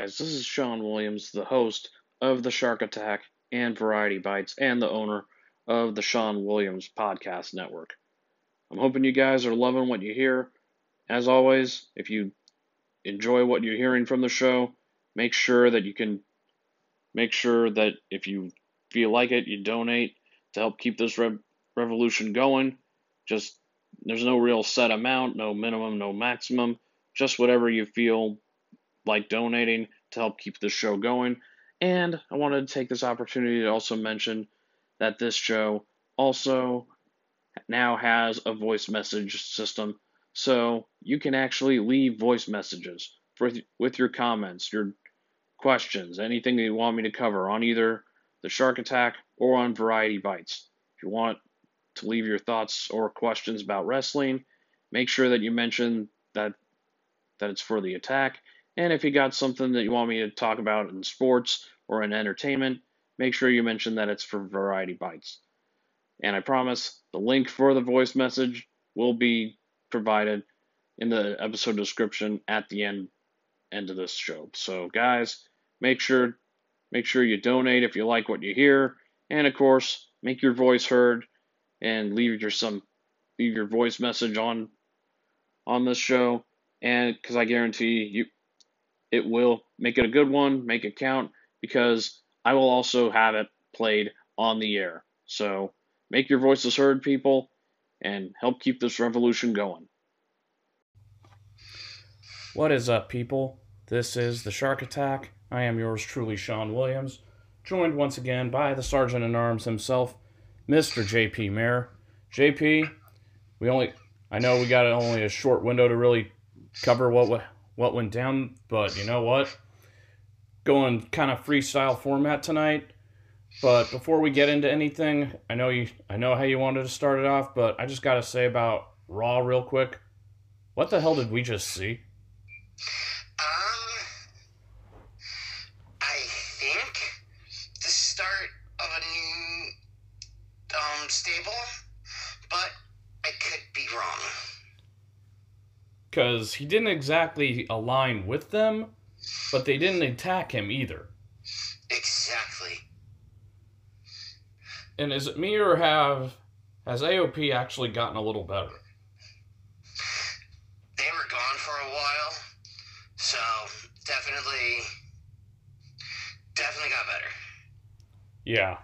guys, this is Sean Williams, the host of the Shark Attack and Variety Bites, and the owner of the Sean Williams Podcast Network. I'm hoping you guys are loving what you hear. As always, if you enjoy what you're hearing from the show, make sure that you can make sure that if you feel like it, you donate to help keep this rev- revolution going. Just there's no real set amount, no minimum, no maximum, just whatever you feel like donating to help keep the show going. And I wanted to take this opportunity to also mention that this show also now has a voice message system. So you can actually leave voice messages for, with your comments, your questions, anything that you want me to cover on either the Shark Attack or on Variety Bites. If you want to leave your thoughts or questions about wrestling, make sure that you mention that that it's for the attack and if you got something that you want me to talk about in sports or in entertainment, make sure you mention that it's for Variety Bites. And I promise the link for the voice message will be provided in the episode description at the end end of this show. So guys, make sure make sure you donate if you like what you hear, and of course, make your voice heard and leave your some leave your voice message on on this show and because I guarantee you it will make it a good one, make it count, because I will also have it played on the air. So make your voices heard, people, and help keep this revolution going. What is up, people? This is the Shark Attack. I am yours truly, Sean Williams, joined once again by the Sergeant in Arms himself, Mr. JP Mayer. JP, we only I know we got only a short window to really cover what what went down, but you know what? Going kind of freestyle format tonight. But before we get into anything, I know you I know how you wanted to start it off, but I just got to say about Raw real quick. What the hell did we just see? Um I think the start of a new um stable, but I could be wrong because he didn't exactly align with them, but they didn't attack him either. Exactly. And is it me or have has AOP actually gotten a little better? They were gone for a while, so definitely, definitely got better. Yeah.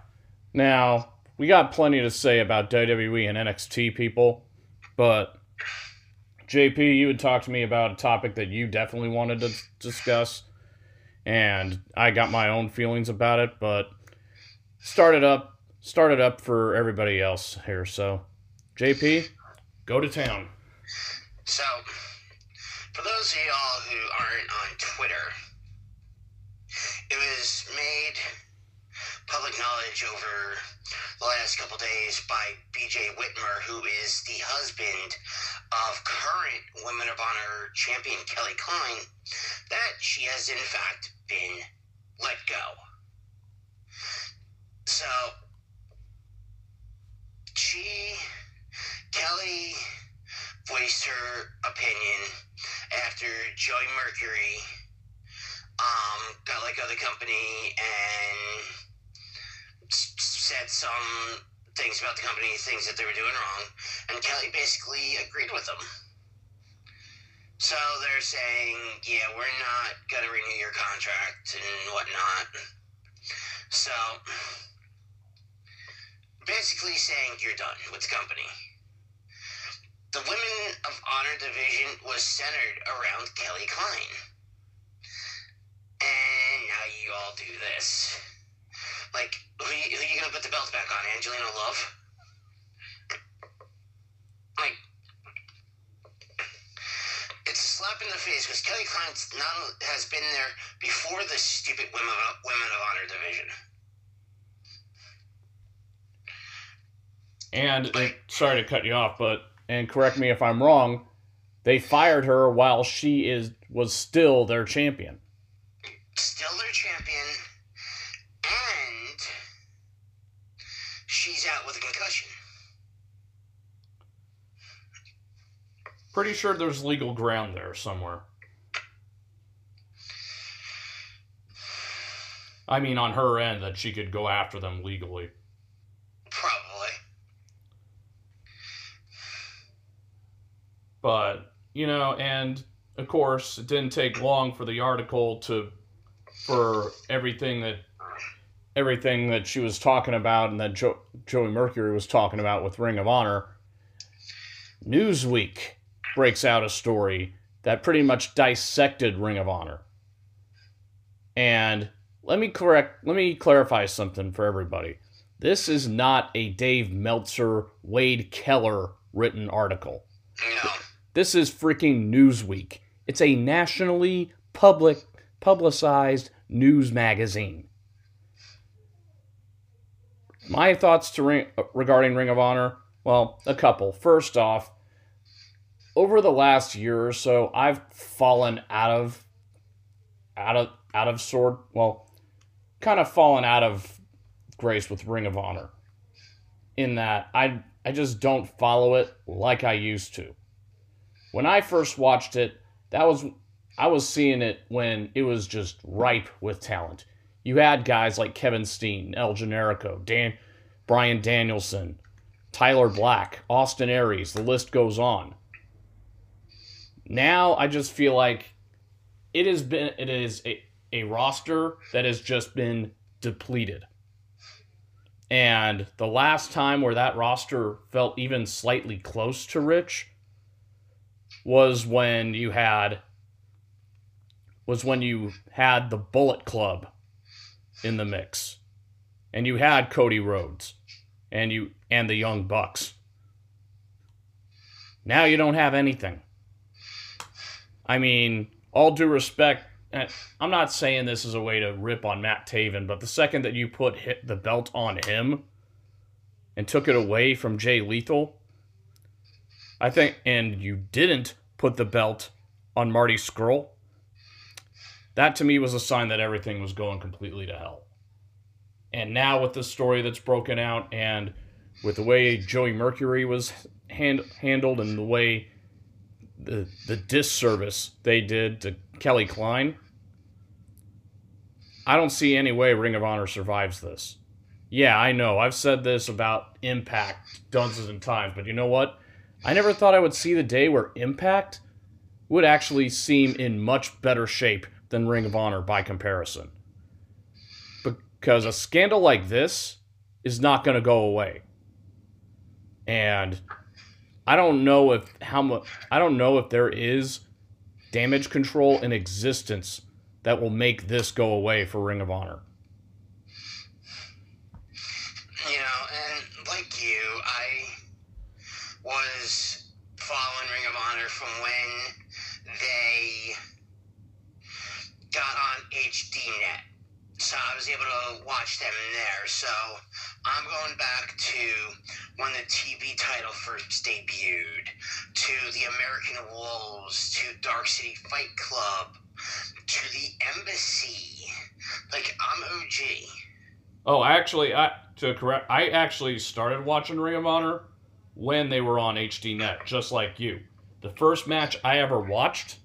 Now we got plenty to say about WWE and NXT people, but JP, you had talked to me about a topic that you definitely wanted to discuss, and I got my own feelings about it, but started up started up for everybody else here. So, JP, go to town. So, for those of y'all who aren't on Twitter, it was made public knowledge over the last couple days by BJ Whitmer, who is the husband of current Women of Honor champion Kelly Klein, that she has in fact been let go. So, she, Kelly, voiced her opinion after Joey Mercury um, got let go of the company and said some things about the company, things that they were doing wrong, and Kelly basically agreed with them. So they're saying, yeah, we're not going to renew your contract and whatnot. So basically saying you're done with the company. The Women of Honor division was centered around Kelly Klein. And now you all do this. Like, who are you, who are you gonna put the belt back on? Angelina Love? Like, it's a slap in the face because Kelly Klein has been there before the stupid women of, women of honor division. And uh, sorry to cut you off, but and correct me if I'm wrong. They fired her while she is was still their champion. Still their champion, and she's out with a concussion. Pretty sure there's legal ground there somewhere. I mean, on her end, that she could go after them legally. Probably. But, you know, and of course, it didn't take long for the article to, for everything that, everything that she was talking about and that jo- Joey Mercury was talking about with Ring of Honor. Newsweek breaks out a story that pretty much dissected Ring of Honor. And let me correct let me clarify something for everybody. This is not a Dave Meltzer, Wade Keller written article. No. This is freaking Newsweek. It's a nationally public publicized news magazine. My thoughts to ring, regarding Ring of Honor, well, a couple. First off, over the last year or so, I've fallen out of out of out of sword, well, kind of fallen out of grace with Ring of Honor. In that I I just don't follow it like I used to. When I first watched it, that was I was seeing it when it was just ripe with talent. You had guys like Kevin Steen, El Generico, Dan, Bryan Danielson, Tyler Black, Austin Aries, the list goes on. Now I just feel like it has been it is a, a roster that has just been depleted. And the last time where that roster felt even slightly close to rich was when you had was when you had the Bullet Club in the mix. And you had Cody Rhodes and you and the Young Bucks. Now you don't have anything. I mean, all due respect, eh, I'm not saying this is a way to rip on Matt Taven, but the second that you put the belt on him and took it away from Jay Lethal, I think, and you didn't put the belt on Marty Scurll, that to me was a sign that everything was going completely to hell. And now with the story that's broken out and with the way Joey Mercury was hand, handled and the way the the disservice they did to Kelly Klein, I don't see any way Ring of Honor survives this. Yeah, I know. I've said this about Impact dozens of times, but you know what? I never thought I would see the day where Impact would actually seem in much better shape than Ring of Honor by comparison. Because a scandal like this is not going to go away. And I don't know if how much I don't know if there is damage control in existence that will make this go away for Ring of Honor. You know, and like you, I was following Ring of Honor from when they got HDNet. So I was able to watch them there. So I'm going back to when the TV title first debuted, to the American Wolves, to Dark City Fight Club, to the Embassy. Like I'm OG. Oh, actually, I to correct, I actually started watching Ring of Honor when they were on HDNet, just like you. The first match I ever watched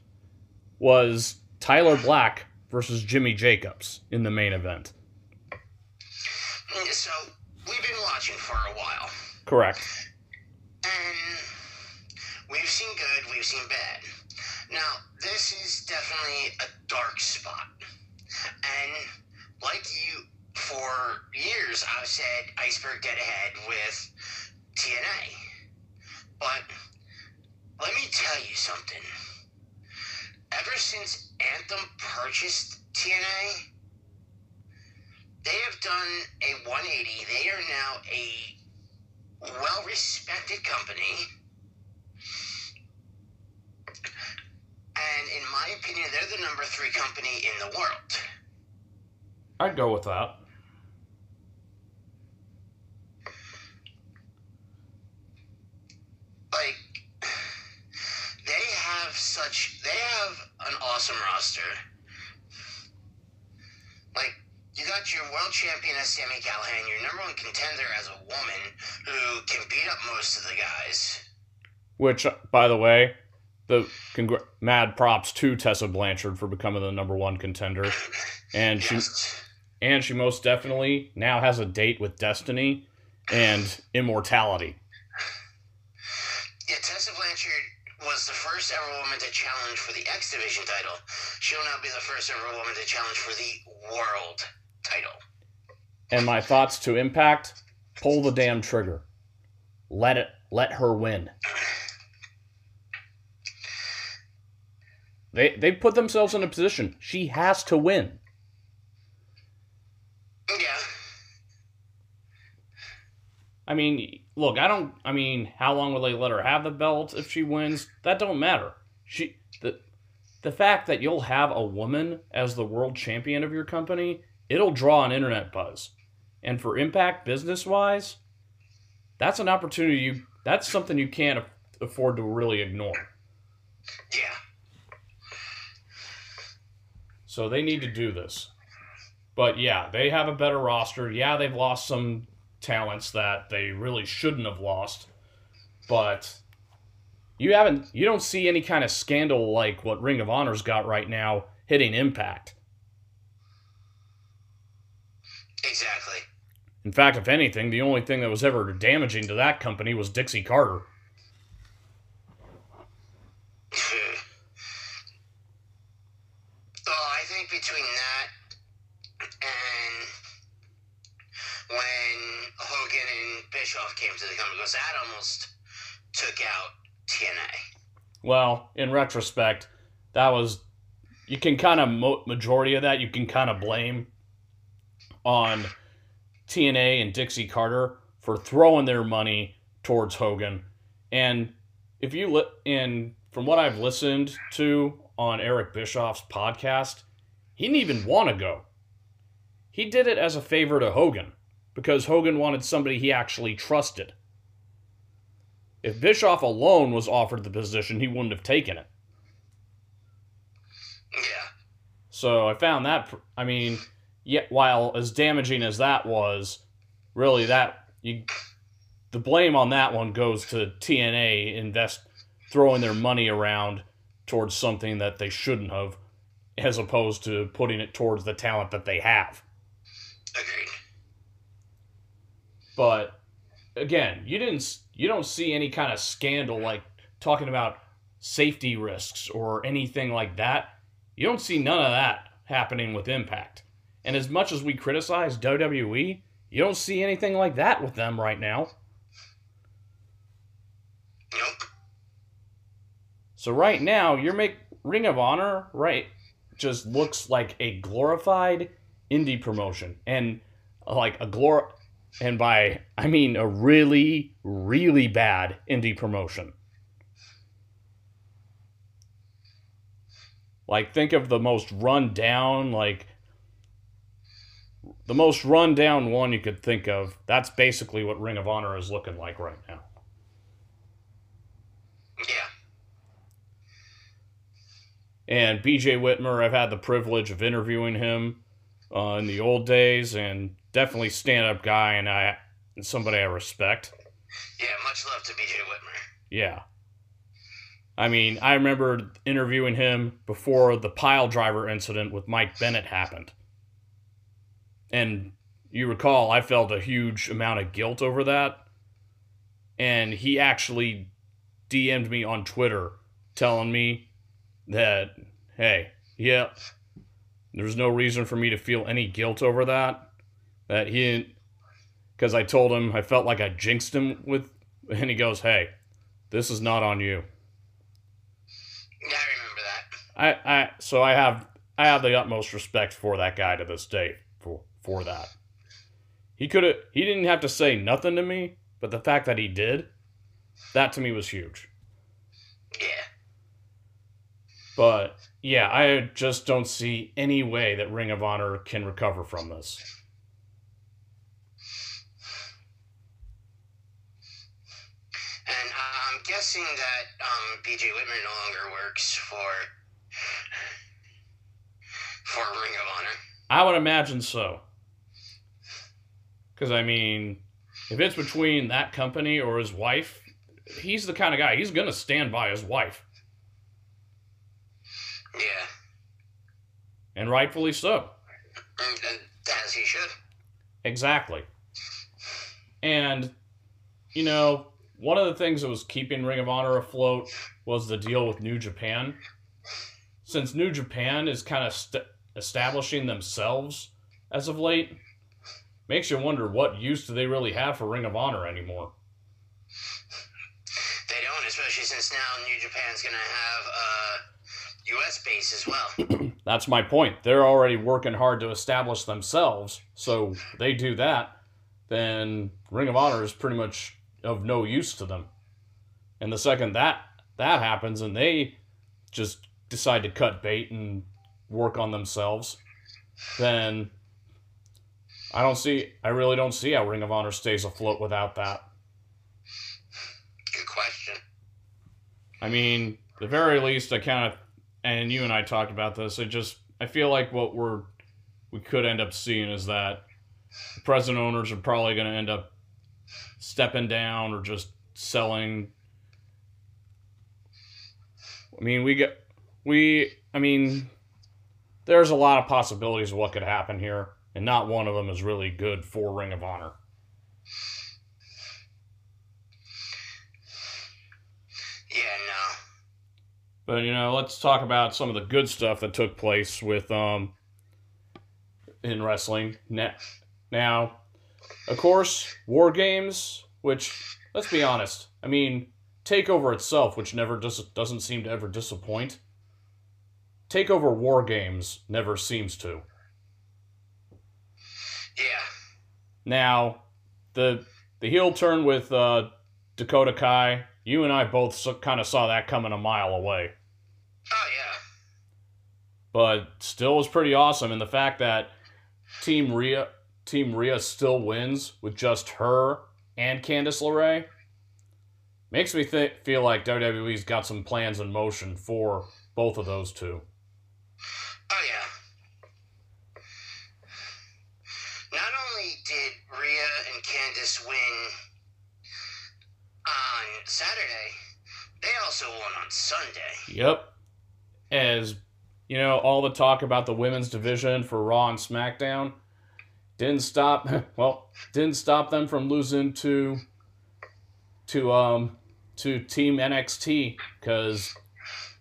was Tyler Black versus Jimmy Jacobs in the main event. So we've been watching for a while. Correct. And we've seen good, we've seen bad. Now, this is definitely a dark spot. And like you, for years, I've said Iceberg dead ahead with TNA. But let me tell you something. Ever since Anthem purchased TNA, they have done a 180. They are now a well respected company. And in my opinion, they're the number three company in the world. I'd go with that. Like, have such, they have an awesome roster. Like, you got your world champion as Sami Callihan, your number one contender as a woman who can beat up most of the guys. Which, uh, by the way, the congr- mad props to Tessa Blanchard for becoming the number one contender, and she Yes. and she most definitely now has a date with Destiny and immortality. Yeah, Tessa Blanchard was the first ever woman to challenge for the X Division title. She'll now be the first ever woman to challenge for the World title. And my thoughts to Impact: pull the damn trigger. Let it. Let her win. They they put themselves in a position. She has to win. Yeah. I mean, look, I don't. I mean, how long will they let her have the belt if she wins? That don't matter. She the the fact that you'll have a woman as the world champion of your company, it'll draw an internet buzz. And for impact business wise, that's an opportunity you that's something you can't afford to really ignore. Yeah. So they need to do this. But yeah, they have a better roster. Yeah, they've lost some talents that they really shouldn't have lost. But you haven't you don't see any kind of scandal like what Ring of Honor's got right now hitting Impact. Exactly. In fact, if anything, the only thing that was ever damaging to that company was Dixie Carter. Well, I think between that and when Hogan and Bischoff came to the company, because that almost took out TNA. Well, in retrospect, that was you can kind of majority of that you can kind of blame on TNA and Dixie Carter for throwing their money towards Hogan. And if you li- in from what I've listened to on Eric Bischoff's podcast, he didn't even want to go. He did it as a favor to Hogan because Hogan wanted somebody he actually trusted. If Bischoff alone was offered the position, he wouldn't have taken it. Yeah. So I found that, I mean, yet while as damaging as that was, really that you, the blame on that one goes to TNA invest throwing their money around towards something that they shouldn't have, as opposed to putting it towards the talent that they have. Agreed. But again, you didn't you don't see any kind of scandal like talking about safety risks or anything like that. You don't see none of that happening with Impact. And as much as we criticize WWE, you don't see anything like that with them right now. Nope. So right now, you're make Ring of Honor, right, just looks like a glorified indie promotion. And like a glor and by I mean a really, really bad indie promotion. Like think of the most run down, like the most run down one you could think of. That's basically what Ring of Honor is looking like right now. Yeah. And BJ Whitmer, I've had the privilege of interviewing him uh, in the old days, and definitely stand up guy, and I and somebody I respect. Yeah, much love to BJ Whitmer. Yeah. I mean, I remember interviewing him before the pile driver incident with Mike Bennett happened. And you recall, I felt a huge amount of guilt over that. And he actually DM'd me on Twitter telling me that, hey, yeah, there's no reason for me to feel any guilt over that. That he didn't, because I told him I felt like I jinxed him with, and he goes, hey, this is not on you. Yeah, I remember that. I, I so I have I have the utmost respect for that guy to this day for for that. He could have he didn't have to say nothing to me, but the fact that he did, that to me was huge. Yeah. But yeah, I just don't see any way that Ring of Honor can recover from this. And uh, I'm guessing that um, BJ Whitmer no longer works for for Ring of Honor. I would imagine so. Because I mean, if it's between that company or his wife, he's the kind of guy he's gonna stand by his wife, Yeah. and rightfully so. As he should. Exactly. And, you know, one of the things that was keeping Ring of Honor afloat was the deal with New Japan. Since New Japan is kind of st- establishing themselves as of late, makes you wonder what use do they really have for Ring of Honor anymore. They don't, especially since now New Japan's going to have uh, a U.S. base as well. That's my point. They're already working hard to establish themselves, so they do that, then Ring of Honor is pretty much of no use to them. And the second that that happens and they just decide to cut bait and work on themselves, then I don't see I really don't see how Ring of Honor stays afloat without that. Good question. I mean, the very least I kind of and you and I talked about this. I just I feel like what we're we could end up seeing is that the present owners are probably going to end up stepping down or just selling. I mean, we get we. I mean, there's a lot of possibilities of what could happen here, and not one of them is really good for Ring of Honor. Yeah, no. But you know, let's talk about some of the good stuff that took place with um in wrestling. Now, now of course, War Games, which let's be honest, I mean, Takeover itself, which never dis- doesn't seem to ever disappoint. Takeover War Games never seems to. Yeah. Now, the the heel turn with uh, Dakota Kai, you and I both so, kind of saw that coming a mile away. Oh, yeah. but still was pretty awesome. And the fact that Team Rhea Team Rhea still wins with just her and Candice LeRae makes me th- feel like WWE's got some plans in motion for both of those two. Oh, yeah. Not only did Rhea and Candice win on Saturday, they also won on Sunday. Yep. As you know, all the talk about the women's division for Raw and SmackDown didn't stop well, didn't stop them from losing to to um to Team NXT because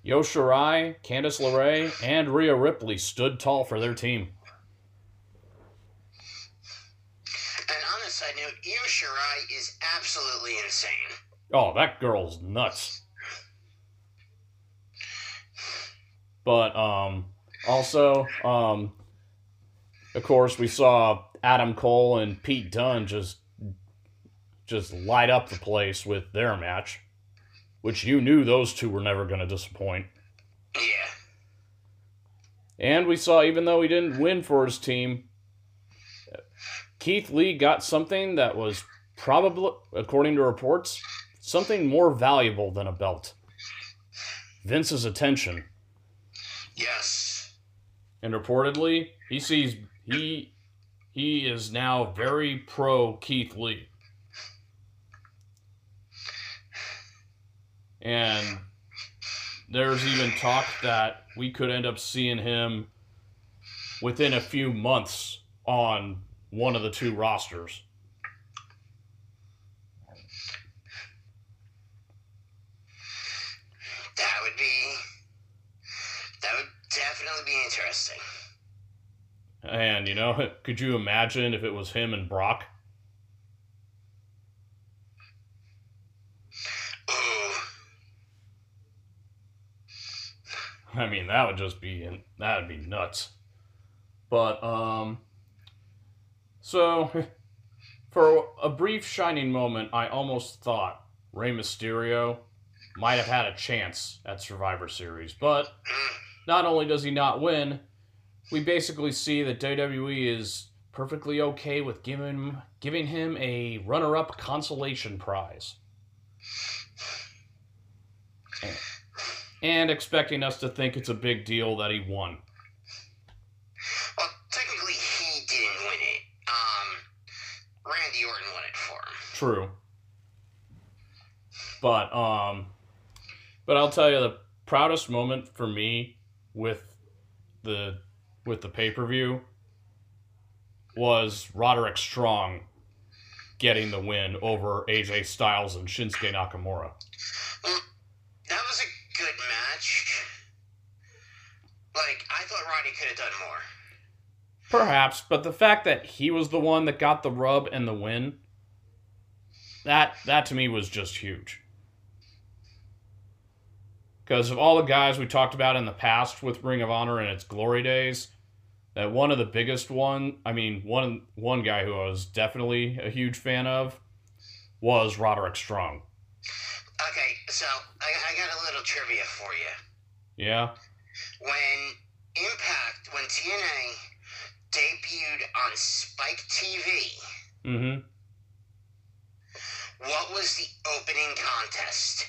Io Shirai, Candice LeRae, and Rhea Ripley stood tall for their team. And on a side note, Io Shirai is absolutely insane. Oh, that girl's nuts. But um also um of course we saw Adam Cole and Pete Dunne just just light up the place with their match, which you knew those two were never going to disappoint. Yeah. And we saw even though he didn't win for his team, Keith Lee got something that was probably according to reports something more valuable than a belt. Vince's attention. Yes. and reportedly he sees he he is now very pro Keith Lee. And there's even talk that we could end up seeing him within a few months on one of the two rosters. That would be. That would definitely be interesting. And you know, could you imagine if it was him and Brock? Ooh. I mean, that would just be that would be nuts. But um so for a brief shining moment, I almost thought Rey Mysterio might have had a chance at Survivor Series, but Mm. not only does he not win, we basically see that WWE is perfectly okay with giving giving him a runner-up consolation prize. And expecting us to think it's a big deal that he won. Well, technically, he didn't win it. Um, Randy Orton won it for him. True. But um but I'll tell you the proudest moment for me with the with the pay-per-view was Roderick Strong getting the win over AJ Styles and Shinsuke Nakamura. That was a good match. Like, I thought Roddy could have done more. Perhaps, but the fact that he was the one that got the rub and the win, that that to me was just huge. Because of all the guys we talked about in the past with Ring of Honor and its glory days, that one of the biggest one, I mean, one one guy who I was definitely a huge fan of was Roderick Strong. Okay, so I, I got a little trivia for you. Yeah. When Impact, when TNA debuted on Spike TV, Mm-hmm. what was the opening contest?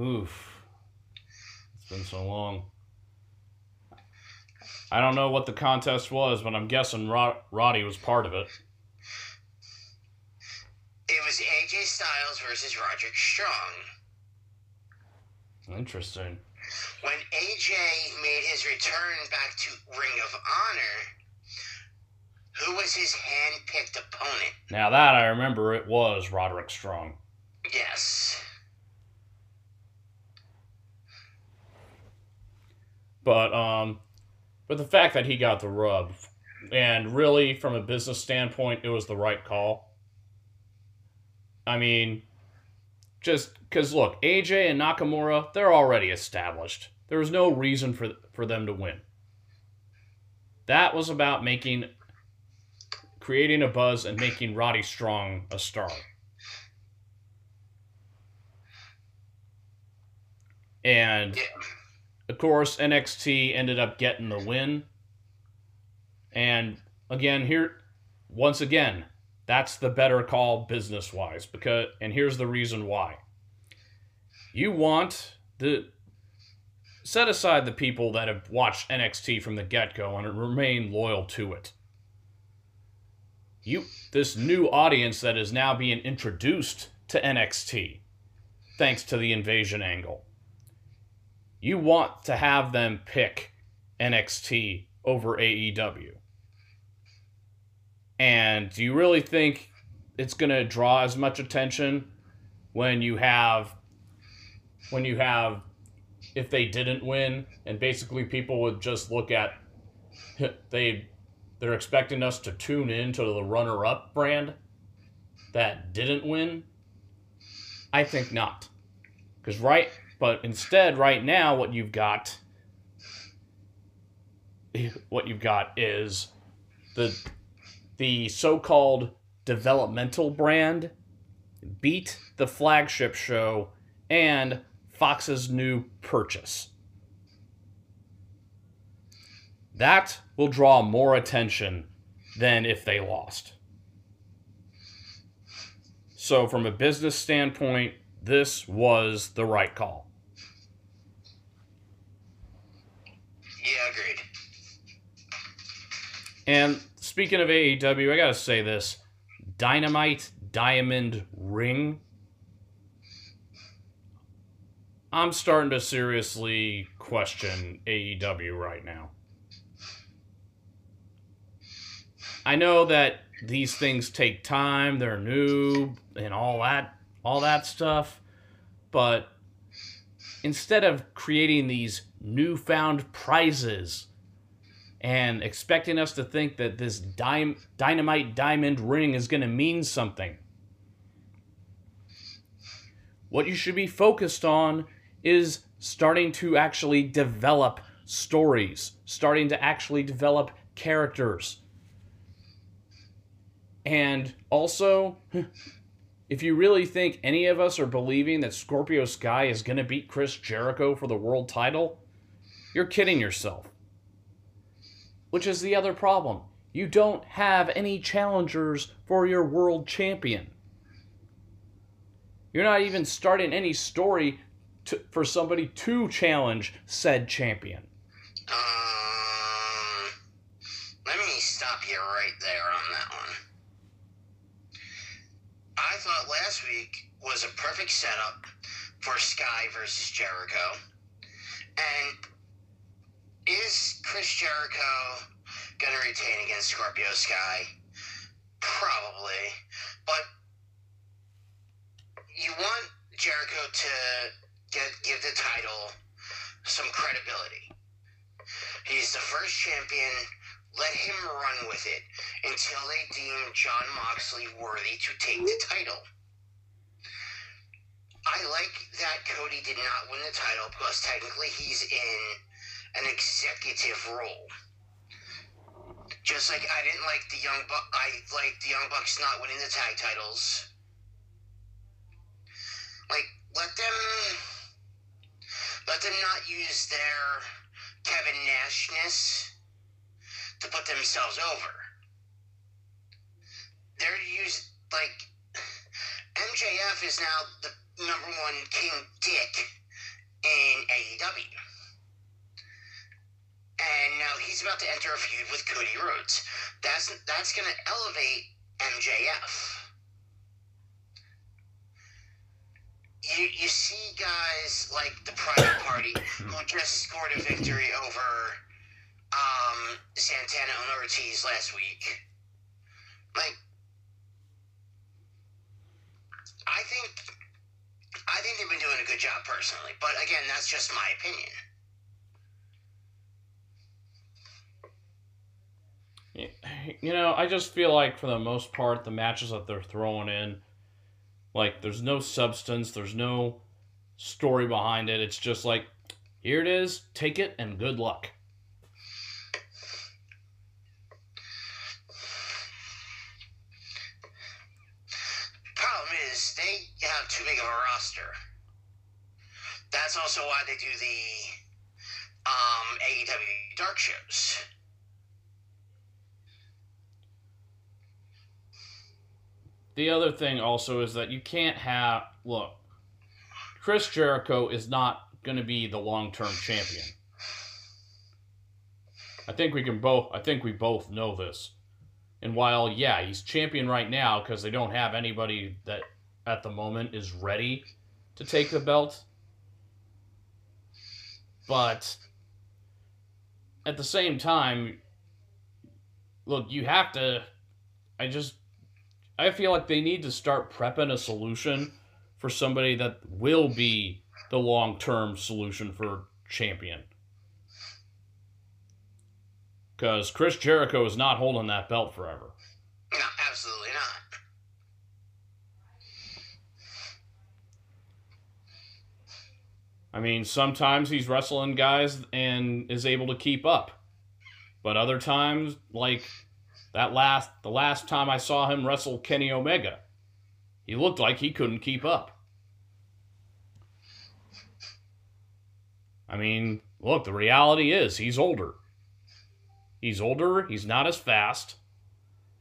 Oof. It's been so long. I don't know what the contest was, but I'm guessing Rod- Roddy was part of it. It was AJ Styles versus Roderick Strong. Interesting. When AJ made his return back to Ring of Honor, who was his hand-picked opponent? Now that I remember, it was Roderick Strong. Yes. But um, but the fact that he got the rub, and really from a business standpoint, it was the right call. I mean, just because look, AJ and Nakamura, they're already established. There was no reason for for them to win. That was about making, creating a buzz and making Roddy Strong a star. And Yeah. Of course, NXT ended up getting the win. And again, here, once again, that's the better call business wise. Because, and here's the reason why. You want the set aside the people that have watched NXT from the get go and remain loyal to it. You, this new audience that is now being introduced to NXT, thanks to the invasion angle you want to have them pick NXT over AEW. And do you really think it's going to draw as much attention when you have when you have if they didn't win and basically people would just look at they they're expecting us to tune in to the runner up brand that didn't win? I think not. Cuz right but instead, right now, what you've got, what you've got is the the so-called developmental brand beat the flagship show and Fox's new purchase. That will draw more attention than if they lost. So, from a business standpoint, this was the right call. Yeah, agreed. And speaking of AEW, I gotta say this Dynamite Diamond Ring. I'm starting to seriously question AEW right now. I know that these things take time, they're new and all that all that stuff, but instead of creating these newfound prizes and expecting us to think that this dynamite diamond ring is going to mean something. What you should be focused on is starting to actually develop stories, starting to actually develop characters. And also, if you really think any of us are believing that Scorpio Sky is going to beat Chris Jericho for the world title, you're kidding yourself. Which is the other problem. You don't have any challengers for your world champion. You're not even starting any story to, for somebody to challenge said champion. Um, let me stop you right there on that one. I thought last week was a perfect setup for Sky versus Jericho. And is Chris Jericho going to retain against Scorpio Sky? Probably. But you want Jericho to get give the title some credibility. He's the first champion. Let him run with it until they deem Jon Moxley worthy to take the title. I like that Cody did not win the title because technically he's in an executive role. Just like I didn't like the young buck, I like the young bucks not winning the tag titles. Like let them let them not use their Kevin Nashness to put themselves over. They're used like MJF is now the number one King Dick in AEW. And now he's about to enter a feud with Cody Rhodes. That's that's gonna elevate MJF. You, you see guys like the Private Party who just scored a victory over um, Santana and Ortiz last week. Like, I think I think they've been doing a good job personally, but again, that's just my opinion. You know, I just feel like for the most part, the matches that they're throwing in, like, there's no substance, there's no story behind it. It's just like, here it is, take it, and good luck. Problem is, they have too big of a roster. That's also why they do the um, AEW dark shows. The other thing also is that you can't have look. Chris Jericho is not going to be the long-term champion. I think we can both I think we both know this. And while yeah, he's champion right now cuz they don't have anybody that at the moment is ready to take the belt. But at the same time, look, you have to I just I feel like they need to start prepping a solution for somebody that will be the long term solution for champion. Because Chris Jericho is not holding that belt forever. No, absolutely not. I mean, sometimes he's wrestling guys and is able to keep up. But other times, like that last the last time I saw him wrestle Kenny Omega, he looked like he couldn't keep up. I mean, look, the reality is he's older. He's older, he's not as fast,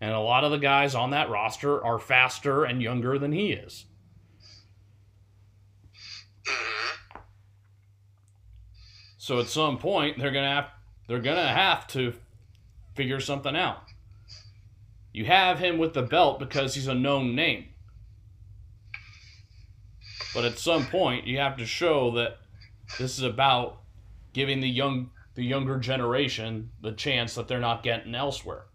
and a lot of the guys on that roster are faster and younger than he is. So at some point they're gonna have they're gonna have to figure something out. You have him with the belt because he's a known name. But at some point you have to show that this is about giving the young the younger generation the chance that they're not getting elsewhere.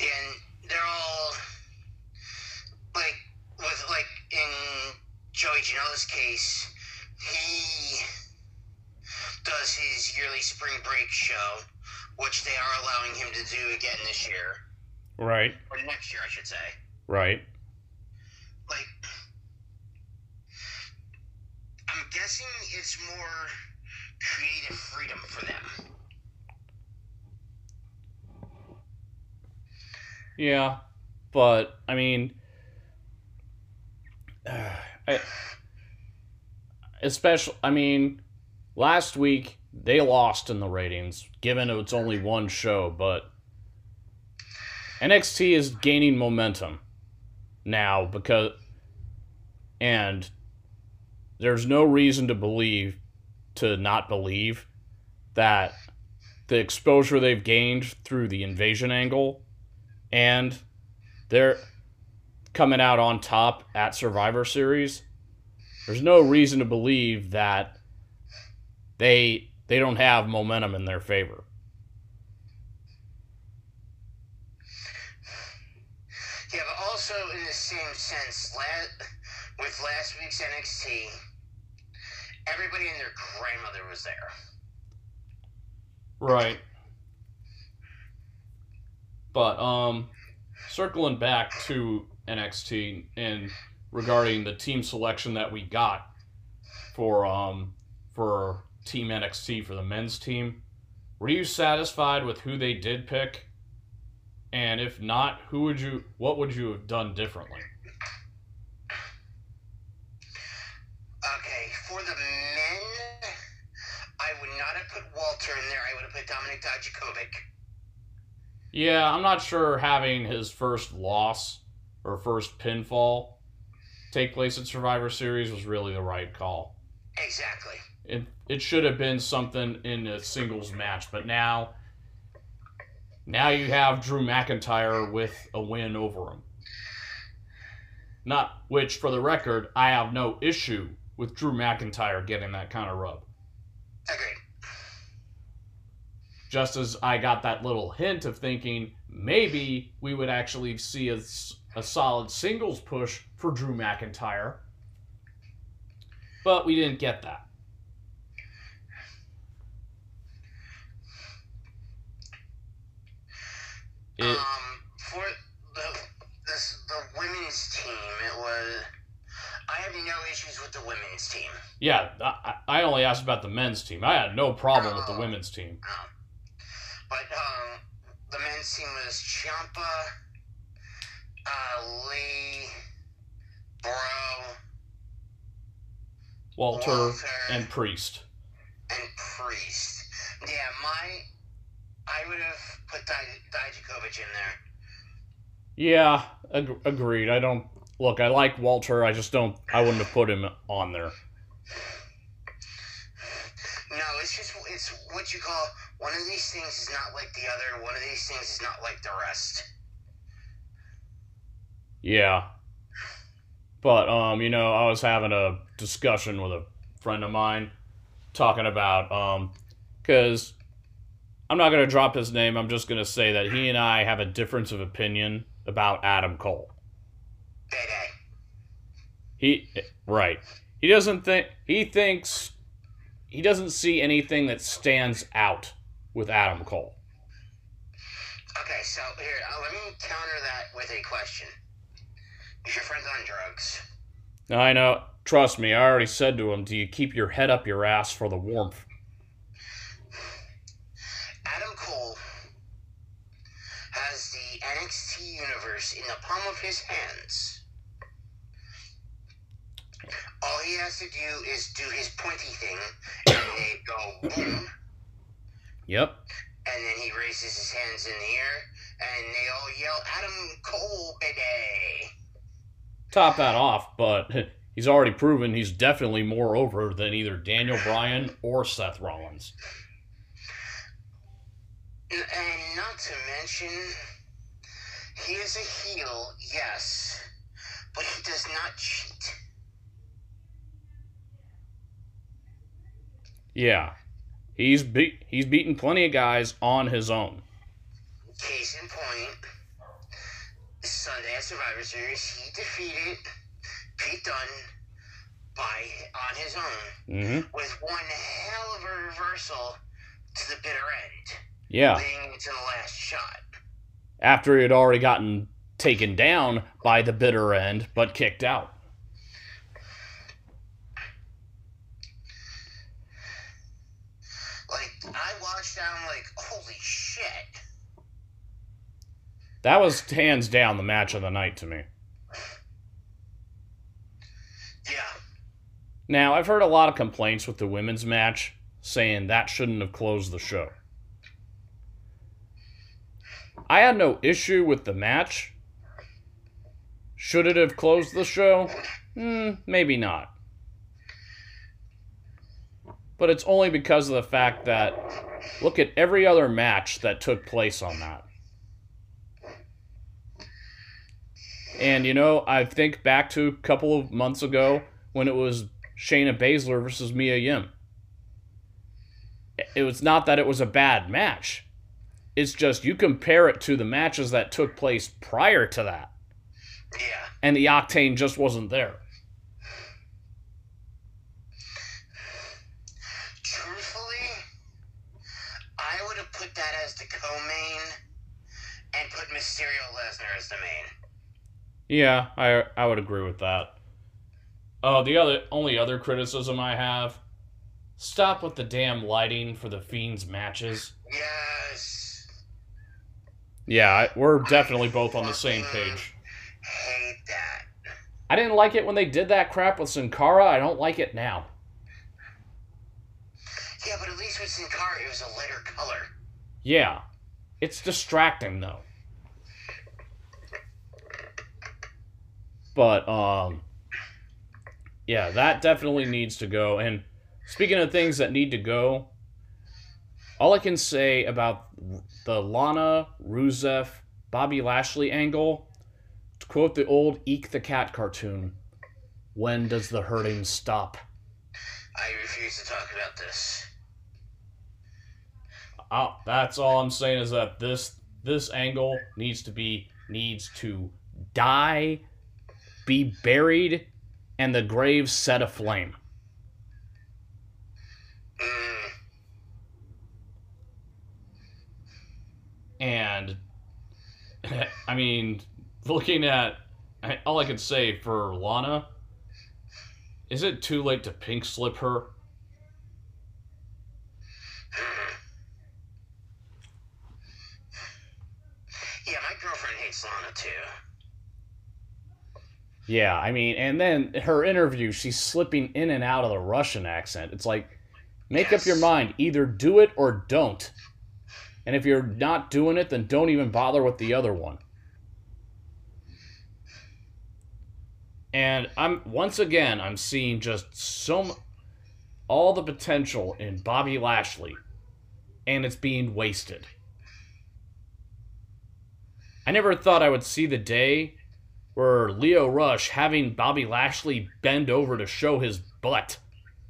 and they're all like with like in Joey Janela's case, he does his yearly spring break show, which they are allowing him to do again this year Right. or next year, I should say. Right. Like, I'm guessing it's more creative freedom for them. Yeah, but I mean, I, especially, I mean, last week they lost in the ratings, given it's only one show, but NXT is gaining momentum now because, and there's no reason to believe, to not believe, that the exposure they've gained through the invasion angle and they're coming out on top at Survivor Series, there's no reason to believe that they they don't have momentum in their favor. Yeah, but also in the same sense, la- with last week's NXT, everybody and their grandmother was there. Right. But um circling back to NXT and regarding the team selection that we got for um for team NXT for the men's team, were you satisfied with who they did pick? And if not, who would you what would you have done differently? Okay, for the men, I would not have put Walter in there. I would have put Dominik Dijakovic. Yeah, I'm not sure having his first loss or first pinfall take place at Survivor Series was really the right call. Exactly. It it should have been something in a singles match, but now now you have Drew McIntyre with a win over him. Not which for the record, I have no issue with Drew McIntyre getting that kind of rub. Agreed. Just as I got that little hint of thinking maybe we would actually see a, a solid singles push for Drew McIntyre. But we didn't get that. It, um, for the this the women's team, it was. I have no issues with the women's team. yeah, I, I only asked about the men's team. I had no problem with the women's team. But um, the men's team was Ciampa, uh, Lee, Bro, Walter Walter, and Priest. and Priest. Yeah, my. I would have put Dijakovic in there. Yeah, ag- agreed. I don't look. I like Walter. I just don't. I wouldn't have put him on there. No, it's just it's what you call one of these things is not like the other. One of these things is not like the rest. Yeah. But um, you know, I was having a discussion with a friend of mine talking about um cuz I'm not going to drop his name. I'm just going to say that he and I have a difference of opinion about Adam Cole. Day day. He right. He doesn't think he thinks he doesn't see anything that stands out with Adam Cole. Okay, so here, uh, let me counter that with a question. Is your friend on drugs? I know. Trust me, I already said to him, "Do you keep your head up your ass for the warmth?" Adam Cole has the NXT universe in the palm of his hands. All he has to do is do his pointy thing, and they go boom, Yep. and then he raises his hands in the air, and they all yell, Adam Cole, baby! top that off, but he's already proven he's definitely more over than either Daniel Bryan or Seth Rollins. And not to mention, he is a heel, yes, but he does not cheat. Yeah. He's beat he's beaten plenty of guys on his own. Case in point, Sunday at Survivor Series, he defeated Pete Dunne by on his own Mhm. with one hell of a reversal to the bitter end, Yeah. leading to the last shot. After he had already gotten taken down by the bitter end but kicked out. Like I watched that, I'm like, holy shit! That was hands down the match of the night to me. Yeah, Now, I've heard a lot of complaints with the women's match saying that shouldn't have closed the show. I had no issue with the match. Should it have closed the show? Hmm, maybe not. But it's only because of the fact that look at every other match that took place on that. And you know, I think back to a couple of months ago when it was Shayna Baszler versus Mia Yim. It was not that it was a bad match. It's just you compare it to the matches that took place prior to that, Yeah. and the octane just wasn't there. Truthfully, I would have put that as the co-main and put Mysterio Lesnar as the main. Yeah, I I would agree with that. Oh, the other only other criticism I have: stop with the damn lighting for the Fiends matches. Yes. Yeah, we're definitely both on the same page. Hate that. I didn't like it when they did that crap with Sin Cara. I don't like it now. Yeah, but at least with Sin Cara, it was a lighter color. Yeah, it's distracting though. But um, yeah, that definitely needs to go. And speaking of things that need to go, all I can say about the Lana Rusev Bobby Lashley angle, to quote the old Eek the Cat cartoon, "When does the hurting stop?" I refuse to talk about this. Oh, that's all I'm saying is that this this angle needs to be needs to die, be buried, and the grave set aflame. Mm, And I mean, looking at all I can say for Lana, is it too late to pink slip her? yeah, my girlfriend hates Lana too. Yeah, I mean, and then her interview, she's slipping in and out of the Russian accent. It's like, make up your mind. Either do it or don't. And if you're not doing it, then don't even bother with the other one. And I'm once again I'm seeing just so all the potential in Bobby Lashley and it's being wasted. I never thought I would see the day where Leo Rush having Bobby Lashley bend over to show his butt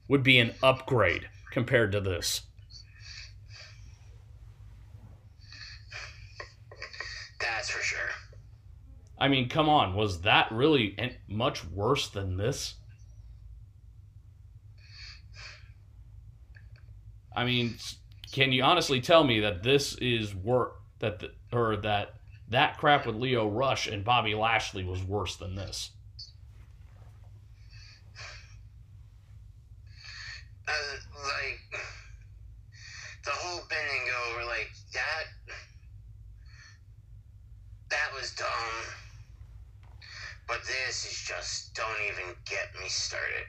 would be an upgrade compared to this. That's for sure. I mean, come on, was that really much worse than this? I mean, can you honestly tell me that this is work that the, or that that crap with Leo Rush and Bobby Lashley was worse than this? Uh, like the whole bending over, like that. That was dumb. But this is just don't even get me started.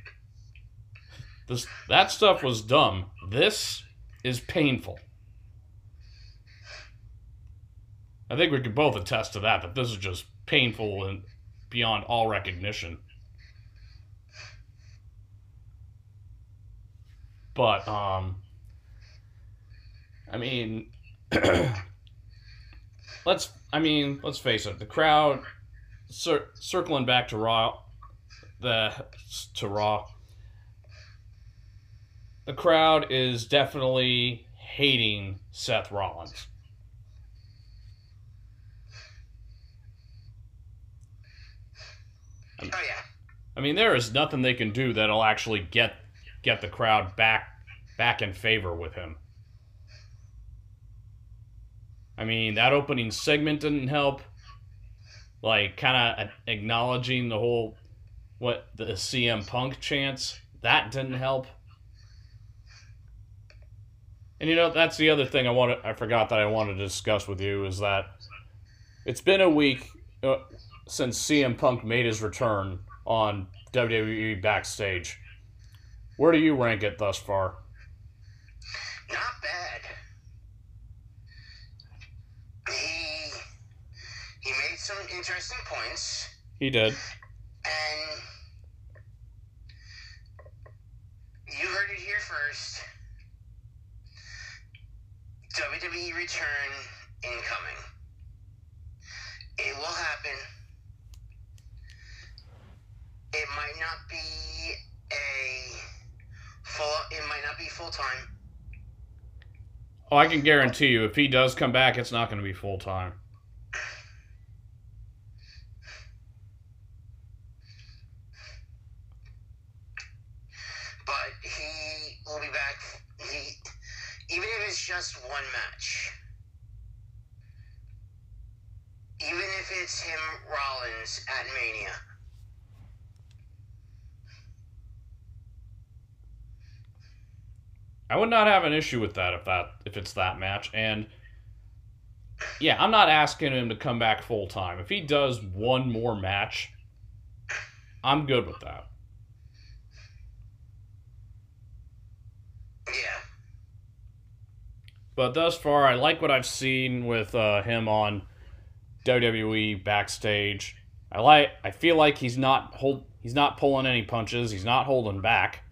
This that stuff was dumb. This is painful. I think we could both attest to that that this is just painful and beyond all recognition. But um I mean let's I mean, let's face it, the crowd cir- circling back to Raw the to Raw the crowd is definitely hating Seth Rollins. Oh yeah. I mean, there is nothing they can do that'll actually get get the crowd back back in favor with him. I mean, that opening segment didn't help. Like, kind of acknowledging the whole what the CM Punk chance that didn't help. And you know, that's the other thing I wanted. I forgot that I wanted to discuss with you is that it's been a week uh, since CM Punk made his return on WWE backstage. Where do you rank it thus far? Not bad. He he made some interesting points, He did. and you heard it here first. WWE return incoming. It will happen. it might not be a full. It might not be full time. Oh, I can guarantee you, if he does come back, it's not going to be full time. But he will be back. He, even if it's just one match, even if it's him Rollins at Mania. I would not have an issue with that if that if it's that match. And yeah, I'm not asking him to come back full time. If he does one more match, I'm good with that. Yeah. But thus far, I like what I've seen with uh, him on WWE backstage. I like. I feel like he's not hold. He's not pulling any punches. He's not holding back.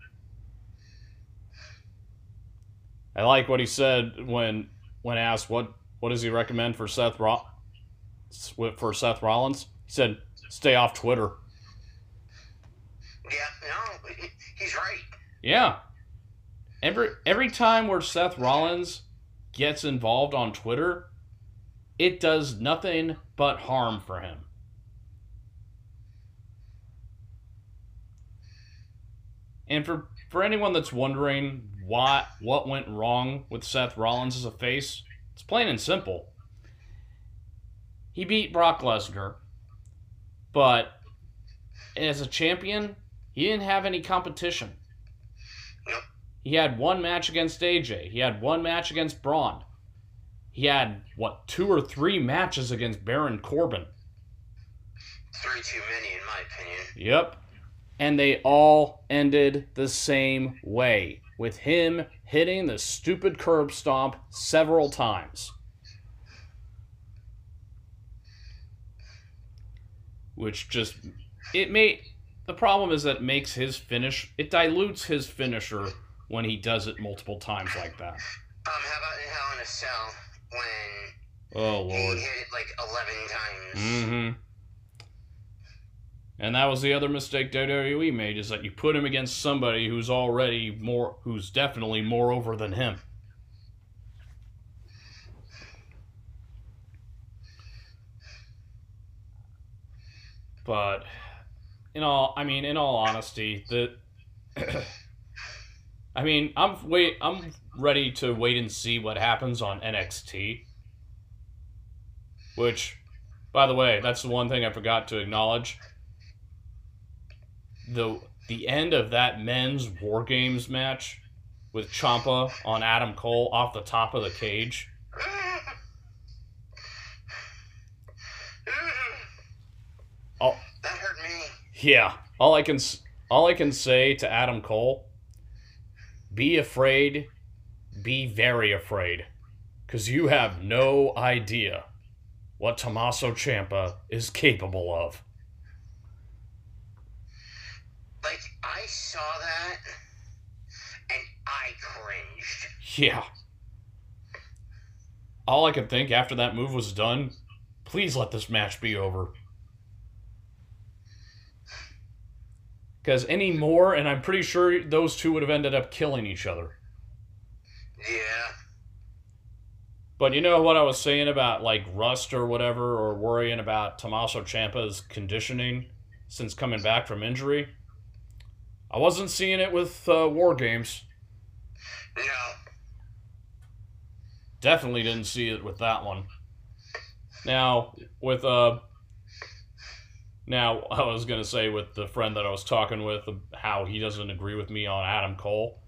I like what he said when when asked what what does he recommend for Seth Ro- for Seth Rollins. He said, "Stay off Twitter." Yeah. No, he's right. Yeah. Every every time where Seth Rollins gets involved on Twitter, it does nothing but harm for him. And for for anyone that's wondering what what went wrong with Seth Rollins as a face, it's plain and simple. He beat Brock Lesnar, but as a champion, he didn't have any competition. He had one match against AJ. He had one match against Braun. He had what two or three matches against Baron Corbin. Three too many, in my opinion. Yep. And they all ended the same way, with him hitting the stupid curb stomp several times. Which just it may the problem is that it makes his finish it dilutes his finisher when he does it multiple times like that. Um, how about in Hell in a Cell when Oh he hit it like eleven times? Mm-hmm. And that was the other mistake WWE made is that you put him against somebody who's already more, who's definitely more over than him. But, in all, I mean, in all honesty, the, I mean, I'm wait, I'm ready to wait and see what happens on NXT. Which, by the way, that's the one thing I forgot to acknowledge. The the end of that men's War Games match with Ciampa on Adam Cole off the top of the cage. Oh, That hurt me. yeah. All I can all I can say to Adam Cole, be afraid, be very afraid, cuz you have no idea what Tommaso Ciampa is capable of. Like I saw that, and I cringed. Yeah. All I could think after that move was done, please let this match be over. Because any more, and I'm pretty sure those two would have ended up killing each other. Yeah. But you know what I was saying about like rust or whatever, or worrying about Tommaso Ciampa's conditioning since coming back from injury? I wasn't seeing it with uh, War Games. No. Definitely didn't see it with that one. Now, with uh now I was gonna say with the friend that I was talking with how he doesn't agree with me on Adam Cole.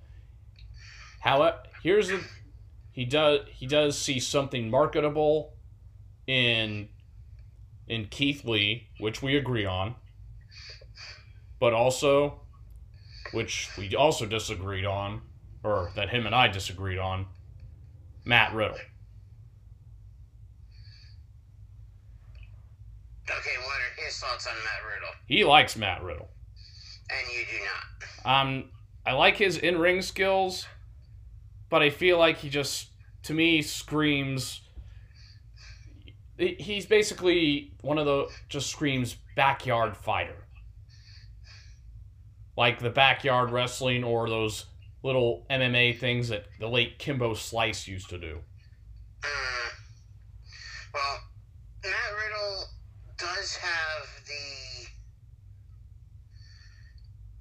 How here's the he does he does see something marketable in in Keith Lee, which we agree on, but also which we also disagreed on, or that him and I disagreed on, Matt Riddle. Okay, what are his thoughts on Matt Riddle? He likes Matt Riddle. And you do not. Um, I like his in ring skills, but I feel like he just, to me, screams. He's basically one of the just screams backyard fighter. Like the backyard wrestling or those little MMA things that the late Kimbo Slice used to do. Uh, well, Matt Riddle does have the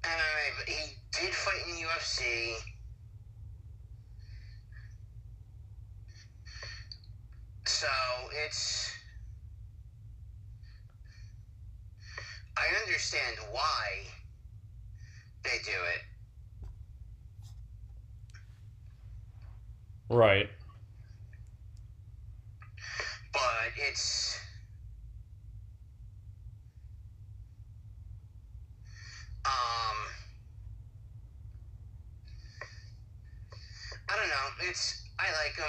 MMA, but he did fight in the UFC. So it's. I understand why they do it. Right. but it's um I don't know. It's I like them.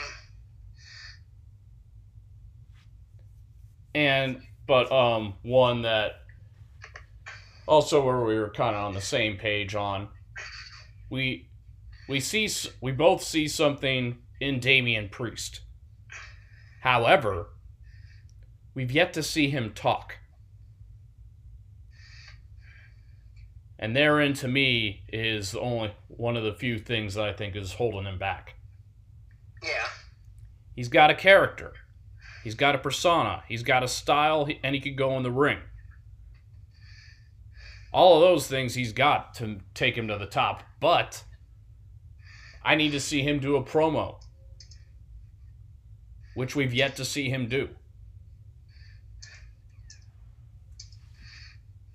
and but um one that also where we were kind of on the same page on we we see s- we both see something in Damian Priest. However, we've yet to see him talk. And therein to me is the only one of the few things that I think is holding him back. Yeah. He's got a character. He's got a persona. He's got a style, and he could go in the ring. All of those things he's got to take him to the top. But I need to see him do a promo, which we've yet to see him do.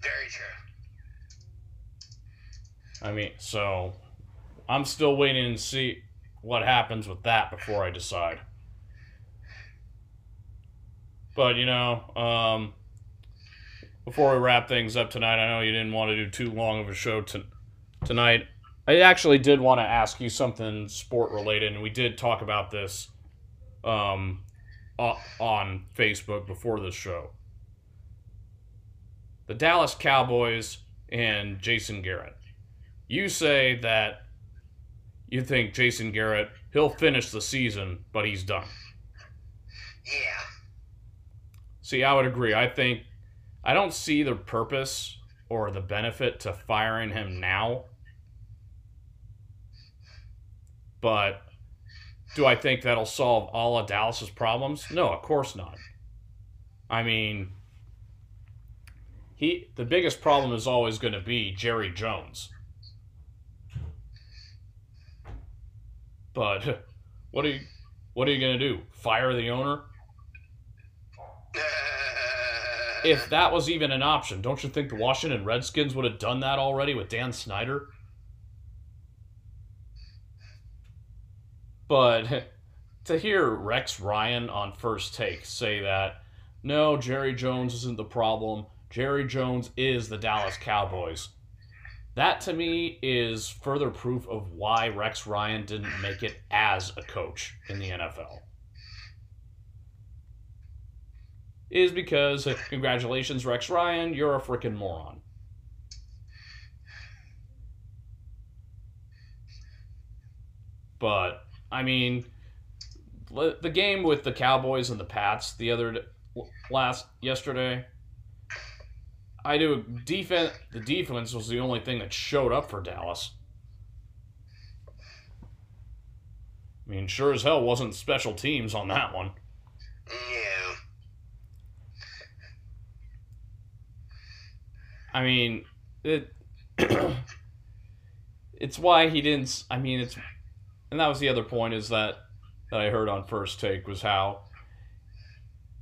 Very true. I mean, so I'm still waiting to see what happens with that before I decide. But you know, um, before we wrap things up tonight, I know you didn't want to do too long of a show to, tonight. I actually did want to ask you something sport related, and we did talk about this um, on Facebook before the show. The Dallas Cowboys and Jason Garrett. You say that you think Jason Garrett he'll finish the season, but he's done. Yeah. See, I would agree. I think I don't see the purpose or the benefit to firing him now. But do I think that'll solve all of Dallas's problems? No, of course not. I mean, he the biggest problem is always going to be Jerry Jones. But what are you what are you going to do? Fire the owner? If that was even an option, don't you think the Washington Redskins would have done that already with Dan Snyder? But to hear Rex Ryan on first take say that, no, Jerry Jones isn't the problem. Jerry Jones is the Dallas Cowboys. That to me is further proof of why Rex Ryan didn't make it as a coach in the NFL. Is because congratulations, Rex Ryan, you're a freaking moron. But I mean, the game with the Cowboys and the Pats the other last yesterday. I do defense. The defense was the only thing that showed up for Dallas. I mean, sure as hell wasn't special teams on that one. Mm, yeah. I mean, it. it's why he didn't. I mean, it's, and that was the other point is that that I heard on first take was how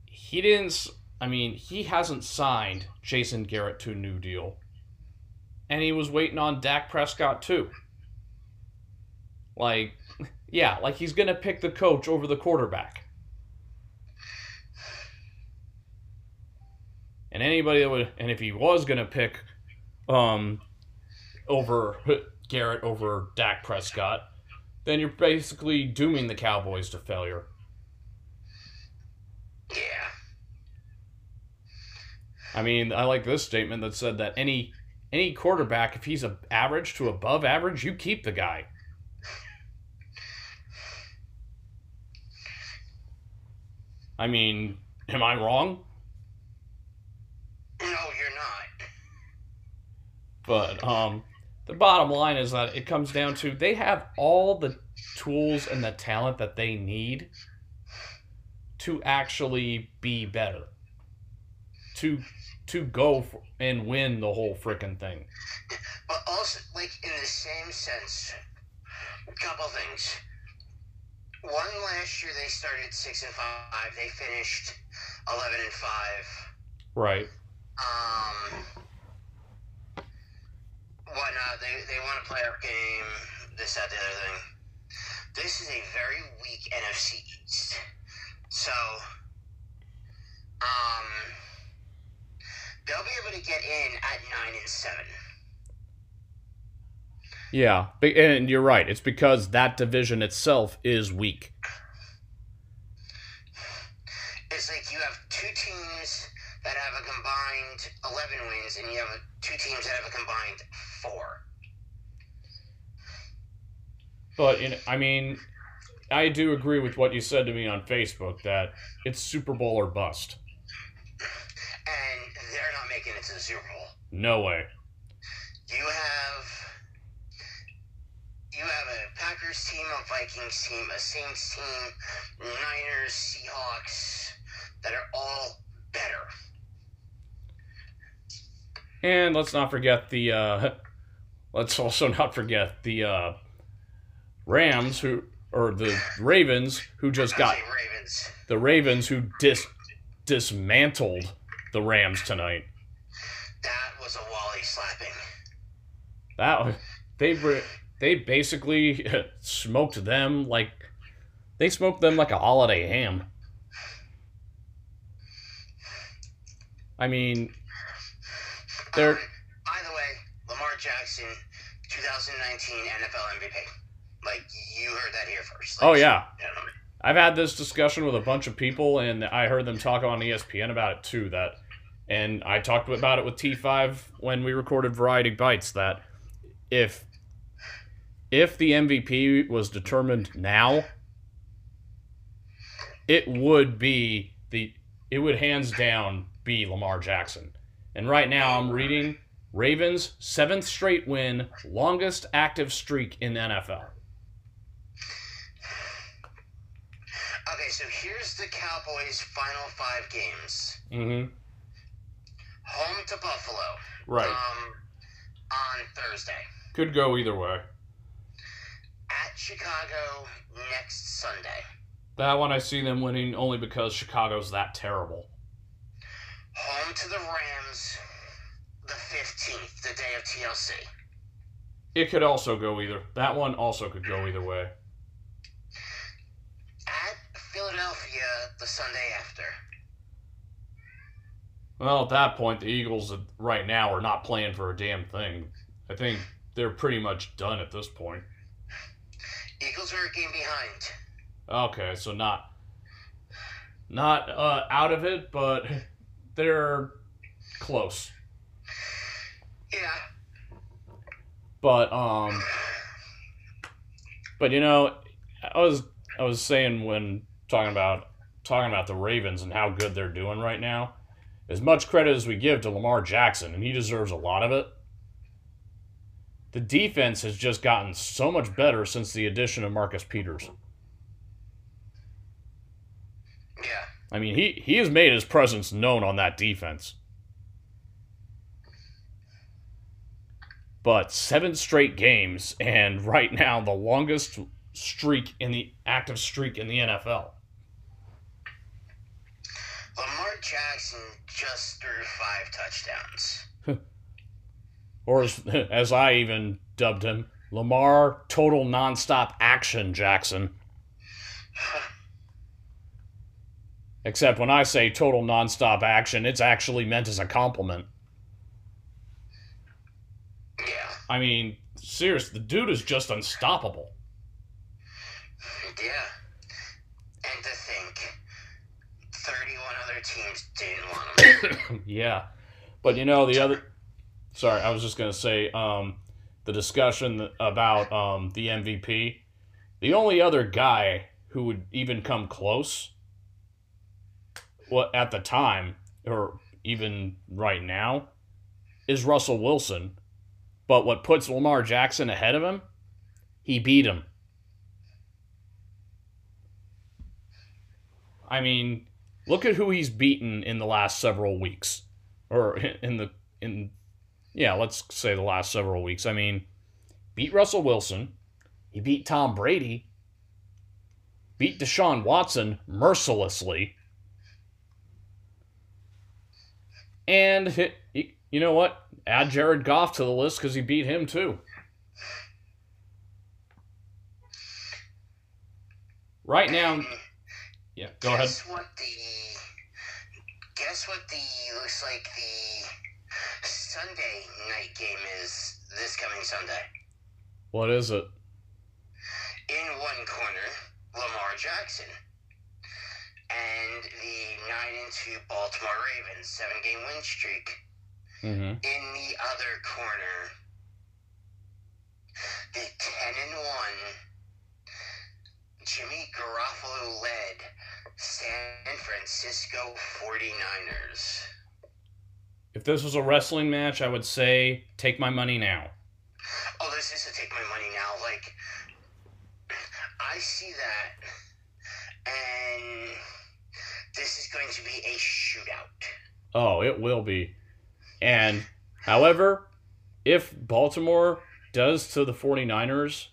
he didn't. I mean, he hasn't signed Jason Garrett to a new deal, and he was waiting on Dak Prescott too. Like, yeah, like he's gonna pick the coach over the quarterback. And anybody that would, and if he was gonna pick, um, over Garrett over Dak Prescott, then you're basically dooming the Cowboys to failure. Yeah. I mean, I like this statement that said that any any quarterback, if he's a average to above average, you keep the guy. I mean, am I wrong? No, you're not. But um, the bottom line is that it comes down to they have all the tools and the talent that they need to actually be better. To to go for, and win the whole freaking thing. But also, like in the same sense, a couple things. One last year they started six and five. They finished eleven and five. Right. Um, whatnot. They they won a playoff game. This that the other thing. This is a very weak NFC East. So, um, they'll be able to get in at nine and seven. Yeah, and you're right. It's because that division itself is weak. It's like you have two teams that have a combined 11 wins, and you have two teams that have a combined four. But in, I mean, I do agree with what you said to me on Facebook that it's Super Bowl or bust. And they're not making it to the Super Bowl. No way. You have you have a Packers team, a Vikings team, a Saints team, Niners, Seahawks that are all better. And let's not forget the. Uh, let's also not forget the uh, Rams who or the Ravens who just got Ravens. the Ravens who dis dismantled the Rams tonight. That was a Wally slapping. That they were they basically smoked them like they smoked them like a holiday ham. I mean, they're by the way, Lamar Jackson, 2019 NFL MVP. Like you heard that here first. oh yeah. and gentlemen. I've had this discussion with a bunch of people, and I heard them talk on ESPN about it too. That, and I talked about it with T5 when we recorded Variety Bites. That if if the MVP was determined now, it would be the it would hands down be Lamar Jackson. And right now, I'm reading Ravens seventh straight win, longest active streak in the NFL. Okay, so here's the Cowboys' final five games. Mm-hmm. Home to Buffalo. Right. Um, on Thursday. Could go either way. At Chicago next Sunday. That one I see them winning only because Chicago's that terrible. Home to the Rams the 15th, the day of TLC. It could also go either. That one also could go either way. At Philadelphia the Sunday after. Well, at that point, the Eagles right now are not playing for a damn thing. I think they're pretty much done at this point. Eagles are a game behind. Okay, so not not uh, out of it, but they're close. Yeah. But um, but you know, I was I was saying when talking about talking about the Ravens and how good they're doing right now. As much credit as we give to Lamar Jackson, and he deserves a lot of it. The defense has just gotten so much better since the addition of Marcus Peters. Yeah. I mean, he, he has made his presence known on that defense. But seven straight games, and right now the longest streak in the active streak in the NFL. Lamar Jackson just threw five touchdowns. Or as, as I even dubbed him, Lamar Total Nonstop Action Jackson. Except when I say total nonstop action, it's actually meant as a compliment. Yeah. I mean, serious, the dude is just unstoppable. Yeah. And to think, 31 other teams didn't want him. yeah. But you know, the other. Sorry, I was just going to say um, the discussion about um, the MVP. The only other guy who would even come close what at the time, or even right now, is Russell Wilson. But what puts Lamar Jackson ahead of him? He beat him. I mean, look at who he's beaten in the last several weeks, or in the in, yeah, let's say the last several weeks. I mean, beat Russell Wilson, he beat Tom Brady, beat Deshaun Watson mercilessly, and hit, you know what? Add Jared Goff to the list because he beat him too. Right now, yeah, go ahead. Guess what the guess what the looks like the Sunday night game is this coming Sunday. What is it? In one corner, Lamar Jackson. And the nine and two Baltimore Ravens, seven game win streak. Mm-hmm. In the other corner, the ten and one Jimmy Garoppolo led San Francisco 49ers. If this was a wrestling match, I would say take my money now. Oh, this is to take my money now. Like, I see that, and this is going to be a shootout. Oh, it will be. And, however, if Baltimore does to the 49ers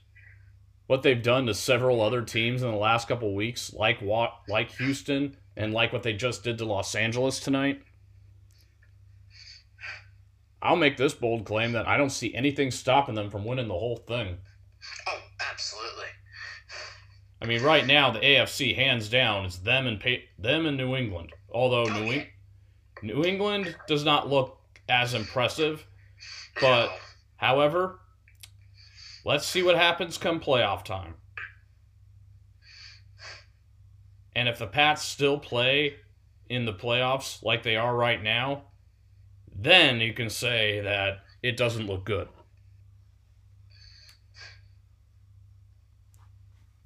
what they've done to several other teams in the last couple of weeks, like like Houston and like what they just did to Los Angeles tonight, I'll make this bold claim that I don't see anything stopping them from winning the whole thing. Oh. I mean, right now the AFC hands down is them and pa- them and New England. Although New oh, Okay. New England does not look as impressive, but No. however, let's see what happens come playoff time. And if the Pats still play in the playoffs like they are right now, then you can say that it doesn't look good.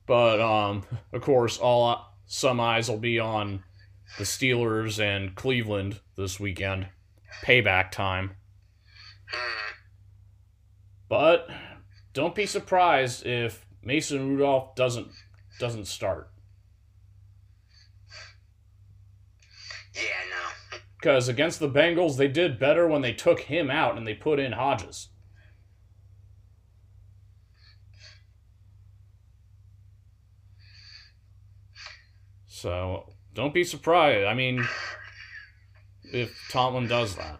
But um, of course, all some eyes will be on the Steelers and Cleveland this weekend. Payback time. But don't be surprised if Mason Rudolph doesn't doesn't start. Yeah, no. Because against the Bengals, they did better when they took him out and they put in Hodges. So don't be surprised. I mean, if Tomlin does that.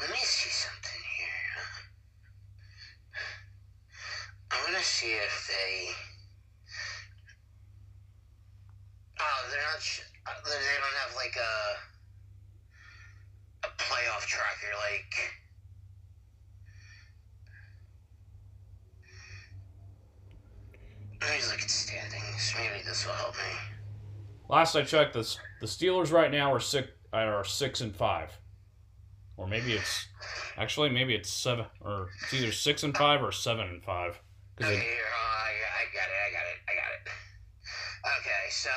Let me see something here. I'm gonna see if they. Oh, they're not. Sh- uh, they don't have like a a playoff tracker like. Let me look at standings. Maybe this will help me. Last I checked, the the Steelers right now are six are six and five, or maybe it's actually maybe it's seven or it's either six and five or seven and five. Okay, here, oh, I got it, I got it, I got it. Okay, so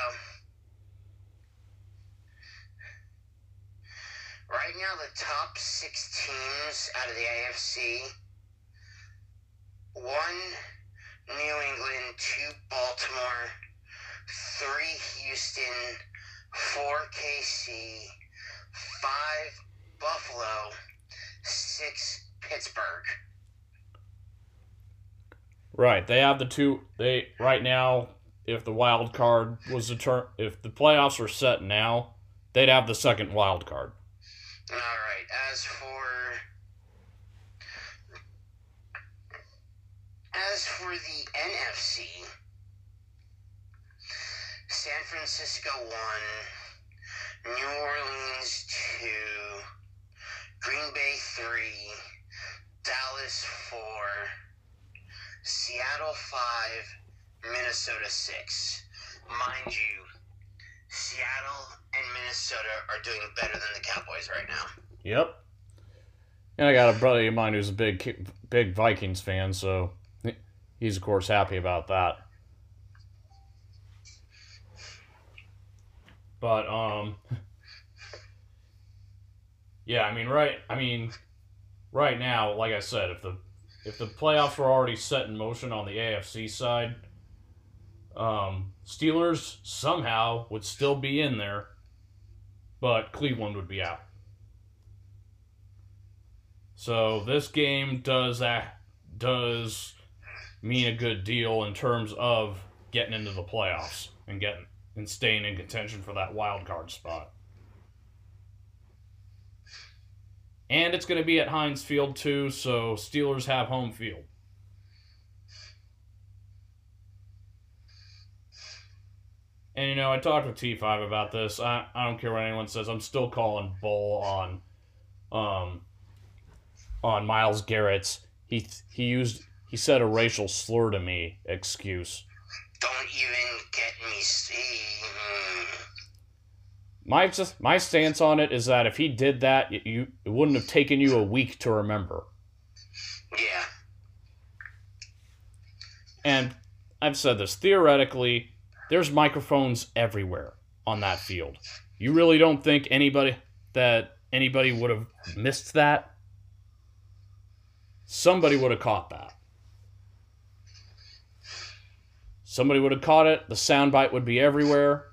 right now the top six teams out of the AFC: one New England, two Baltimore, three Houston, four KC, five Buffalo, six Pittsburgh. right, they have the two. They right now, if the wild card was the turn, if the playoffs were set now, they'd have the second wild card. All right. As for as for the NFC, San Francisco one, New Orleans two, Green Bay three, Dallas four, Seattle five, Minnesota six. Mind you, Seattle and Minnesota are doing better than the Cowboys right now. Yep. And I got a brother of mine who's a big big Vikings fan, so he's of course happy about that. But um yeah, I mean right, I mean right now, like I said, if the if the playoffs were already set in motion on the AFC side, um, Steelers somehow would still be in there, but Cleveland would be out. So this game does that does mean a good deal in terms of getting into the playoffs and getting and staying in contention for that wild card spot. And it's going to be at Heinz Field too, so Steelers have home field. And you know, I talked with T5 about this. I, I don't care what anyone says. I'm still calling bull on um on Myles Garrett's he he used he said a racial slur to me excuse. Don't even get me see. My just my stance on it is that if he did that, you it wouldn't have taken you a week to remember. Yeah. And I've said this theoretically, there's microphones everywhere on that field. You really don't think anybody that anybody would have missed that? Somebody would have caught that. Somebody would have caught it. The soundbite would be everywhere.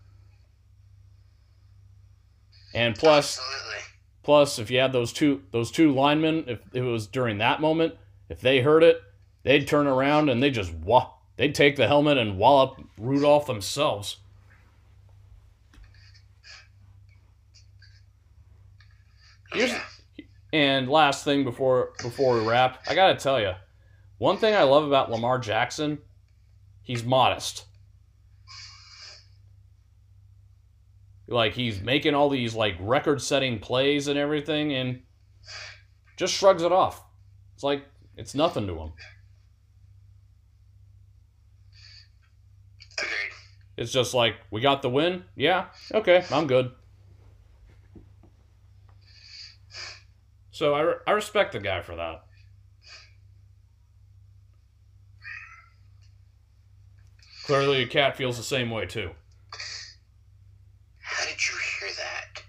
And plus, Absolutely. plus, if you had those two those two linemen, if it was during that moment, if they heard it, they'd turn around and they just wa- they'd take the helmet and wallop Rudolph themselves. Oh, Here's, and last thing before before we wrap, I gotta tell you, one thing I love about Lamar Jackson, he's modest. Like he's making all these like record-setting plays and everything, and just shrugs it off. It's like it's nothing to him. It's just like we got the win. Yeah, okay, I'm good. So I, re- I respect the guy for that. Clearly, a cat feels the same way too. How did you hear that?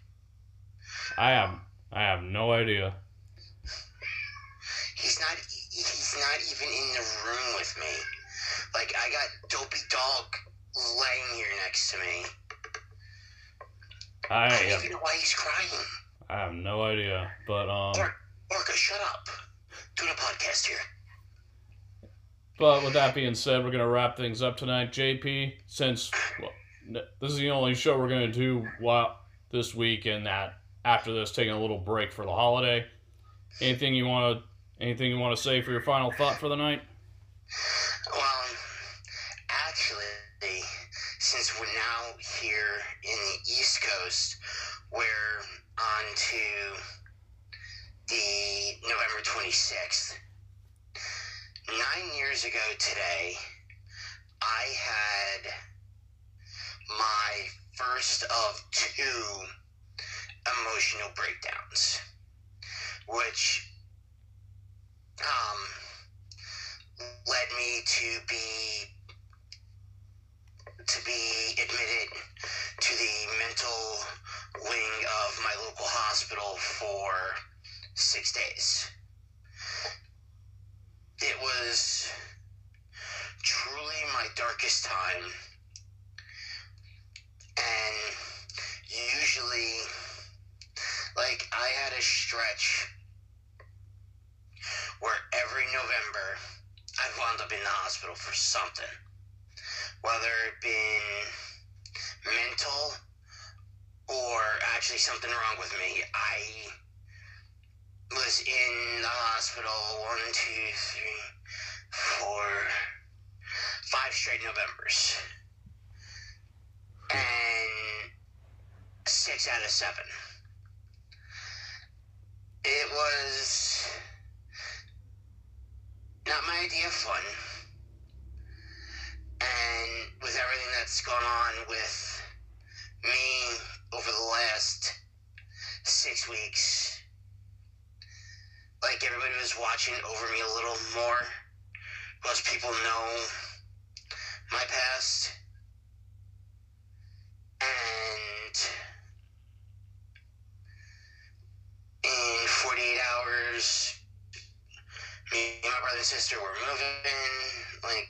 I have I have no idea. He's not. He's not even in the room with me. Like I got Dopey Dog laying here next to me. I I don't have, even know why he's crying. I have no idea, but um, Orca, shut up. Doing a podcast here. But with that being said, we're gonna wrap things up tonight. JP, since well, this is the only show we're gonna do while this week, and that after this, taking a little break for the holiday. Anything you want to anything you want to say for your final thought for the night? Well, actually, since we're now here in the East Coast, we're on to the November 26th. Nine years ago today, I had my first of two emotional breakdowns, which um, led me to be to be admitted to the mental wing of my local hospital for six days. It was truly my darkest time, and usually, like, I had a stretch where every November I've wound up in the hospital for something. Whether it been mental or actually something wrong with me. I was in the hospital one, two, three, four, five straight Novembers. Hmm. And six out of seven. It was not my idea of fun. And with everything that's gone on with me over the last six weeks, like everybody was watching over me a little more. Most people know my past. And in 48 hours, me and my brother and sister, we're moving. Like,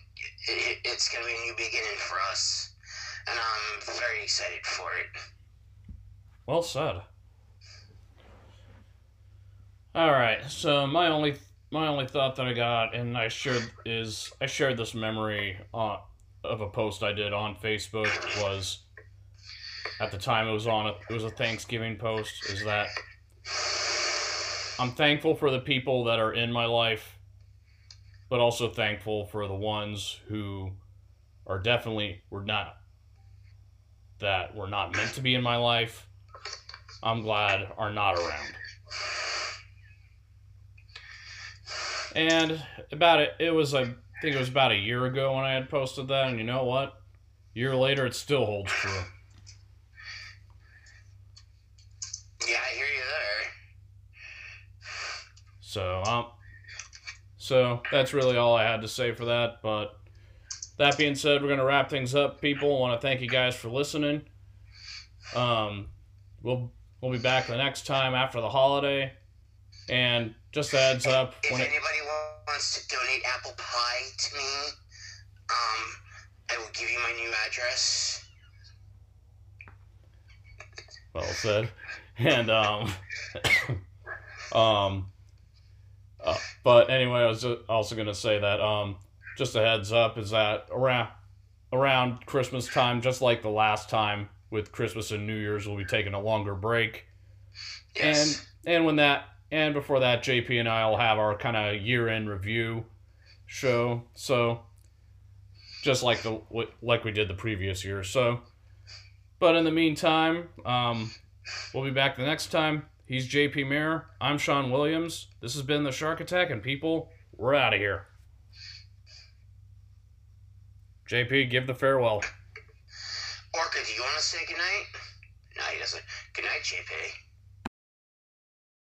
it, it's going to be a new beginning for us. And I'm very excited for it. Well said. All right, so my only my only thought that I got, and I shared is I shared this memory uh, of a post I did on Facebook was at the time it was on a, it was a Thanksgiving post is that I'm thankful for the people that are in my life, but also thankful for the ones who are definitely were not that were not meant to be in my life. I'm glad are not around. And about it, it was I think it was about a year ago when I had posted that, and you know what? A year later, it still holds true. Yeah, I hear you there. So um, so that's really all I had to say for that. But that being said, we're gonna wrap things up. People, I want to thank you guys for listening. Um, we'll we'll be back the next time after the holiday, and just a heads up If when it. Wants to donate apple pie to me, um, I will give you my new address. well said. And um, um, uh, but anyway, I was also gonna say that um, just a heads up is that around around Christmas time, just like the last time with Christmas and New Year's, we'll be taking a longer break. Yes. And and when that and before that, JP and I will have our kind of year end review show. So just like the like we did the previous year. So, but in the meantime, um, we'll be back the next time. He's JP Mayer. I'm Sean Williams. This has been the Shark Attack, and people, we're out of here. JP, give the farewell. Orca, do you want to say goodnight? No, he doesn't. Good night, JP.